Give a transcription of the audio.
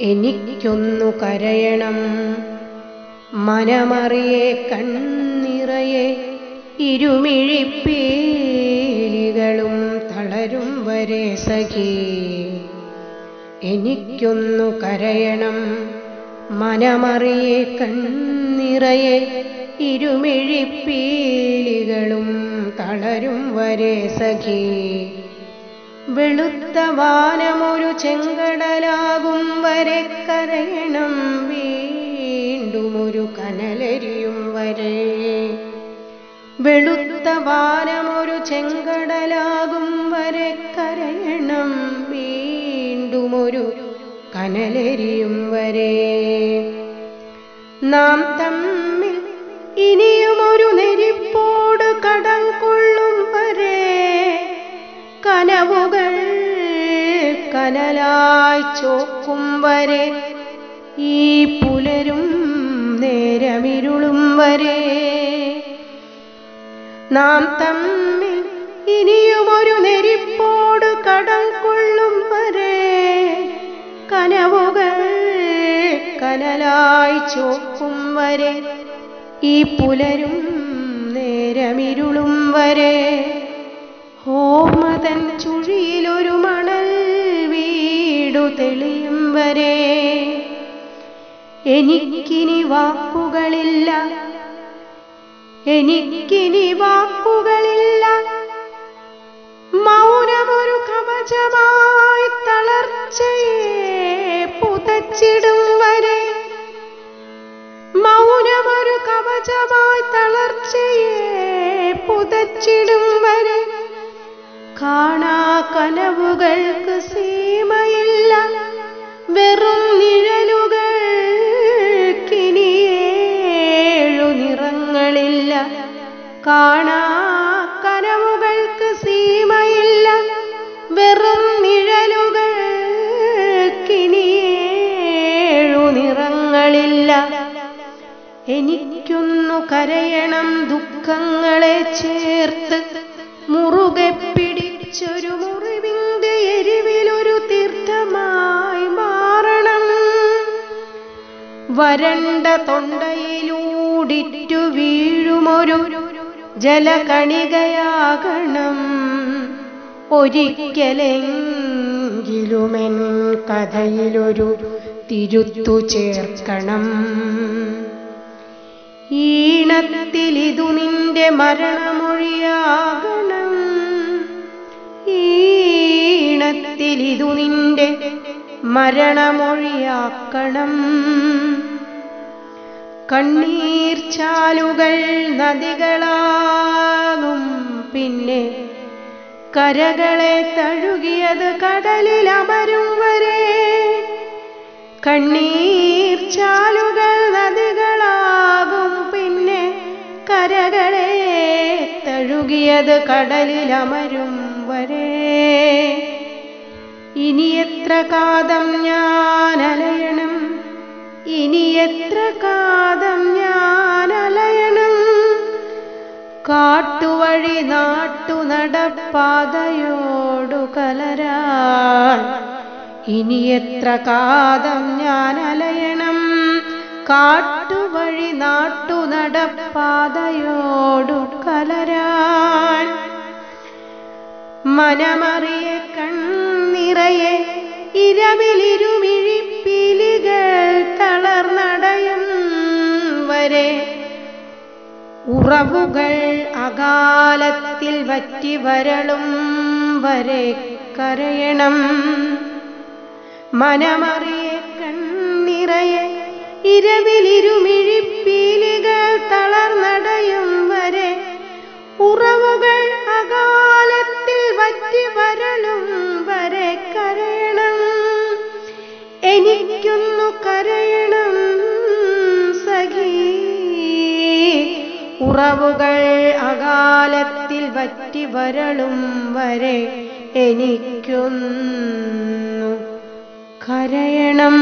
എനിക്കൊന്നു കരയണം. മനമറിയെ കണ്ണിറയെ ഇരുമിഴിപ്പേലികളും തളരും വരെ സഖി. എനിക്കൊന്നു കരയണം. മനമറിയെ കണ്ണിറയെ ഇരുമിഴിപ്പീലികളും തളരും വരെ സഖി. വെളുത്ത വാനമൊരു ചെങ്കടലാകും വരെ കരയണം വീണ്ടുമൊരു കനലരിയും വരെ. വെളുത്ത വാനമൊരു ചെങ്കടലാകും വരെ കരയണം വീണ്ടുമൊരു കനലരിയും വരെ. നാം തമ്മിൽ ഇനിയുമൊരു നെരിപ്പോട് കനവുകൾ കനലായി ചോക്കും വരെ. ഈ പുലരും നേരമിരുളും വരെ. നാം തമ്മിൽ ഇനിയുമൊരു നെരിപ്പോട് കടം കൊള്ളും വരെ. കനവുകൾ കനലായി ചോക്കും വരെ. ഈ പുലരും നേരമിരുളും വരെ. ഓമതൻ ചുഴിയിലൊരു മണൽ വീടു തെളിയും വരെ. എനിക്കിനി വാക്കുകളില്ല. എനിക്കിനി വാക്കുകളില്ല. മൗനമൊരു കവചമായി കാണാ കനവുകൾക്ക് സീമയില്ല. വെറും നിഴലുകൾ കിനിയേഴു നിറങ്ങളില്ല. എനിക്കൊന്നു കരയണം ദുഃഖങ്ങളെ ചേർത്ത്. മുറുകെ പിടിച്ചൊരു മുറിവിന്റെ എരിവിലൊരു തീർത്ഥമായി മാറണം. വരണ്ട തൊണ്ടയിലൂടിറ്റു വീഴുമൊരു ജലകണികയാകണം. ഒരിക്കലെങ്കിലുമെൻ കഥയിലൊരു തിരുത്തു ചേർക്കണം. ഈണത്തിലിതു നിന്റെ മരണമൊഴിയാകണം. ഈണത്തിലിതു നിന്റെ മരണമൊഴിയാക്കണം. കണ്ണീർ ചാലുകൾ നദികളാകും പിന്നെ കരകളെ തഴുകിയത് കടലിൽ അമരും വരെ. കണ്ണീർ ചാലുകൾ നദികളാകും പിന്നെ കരകളെ തഴുകിയത് കടലിൽ അമരും വരെ. ഇനി എത്ര കാതം ഞാൻ അലയണം? ഇനി എത്ര കാതം ഞാൻ അലയണം കാട്ടുവഴി നാട്ടു നടപ്പാതയോടു കലരാൻ. ഇനി എത്ര കാതം ഞാൻ അലയണം കാട്ടുവഴി നാട്ടു നടപ്പാതയോടു കലരാൻ. മനമറിയെ കണ്ണിറയെ ഇരവിലിരുമിഴിപ്പിലികൾ ഉറവുകൾ അകാലത്തിൽ വറ്റി വരളും വരെ കരയണം. മനമറിയെ കണ്ണിറയെ ഇരവിലിരുമിഴിപ്പീലികൾ തളർന്നടയും വരെ ഉറവുകൾ അകാലത്തിൽ വറ്റി വരളും വരെ കരയണം. എനിക്കൊന്നു ഉറവുകൾ അകാലത്തിൽ വറ്റി വരളും വരെ എനിക്കൊന്നു കരയണം.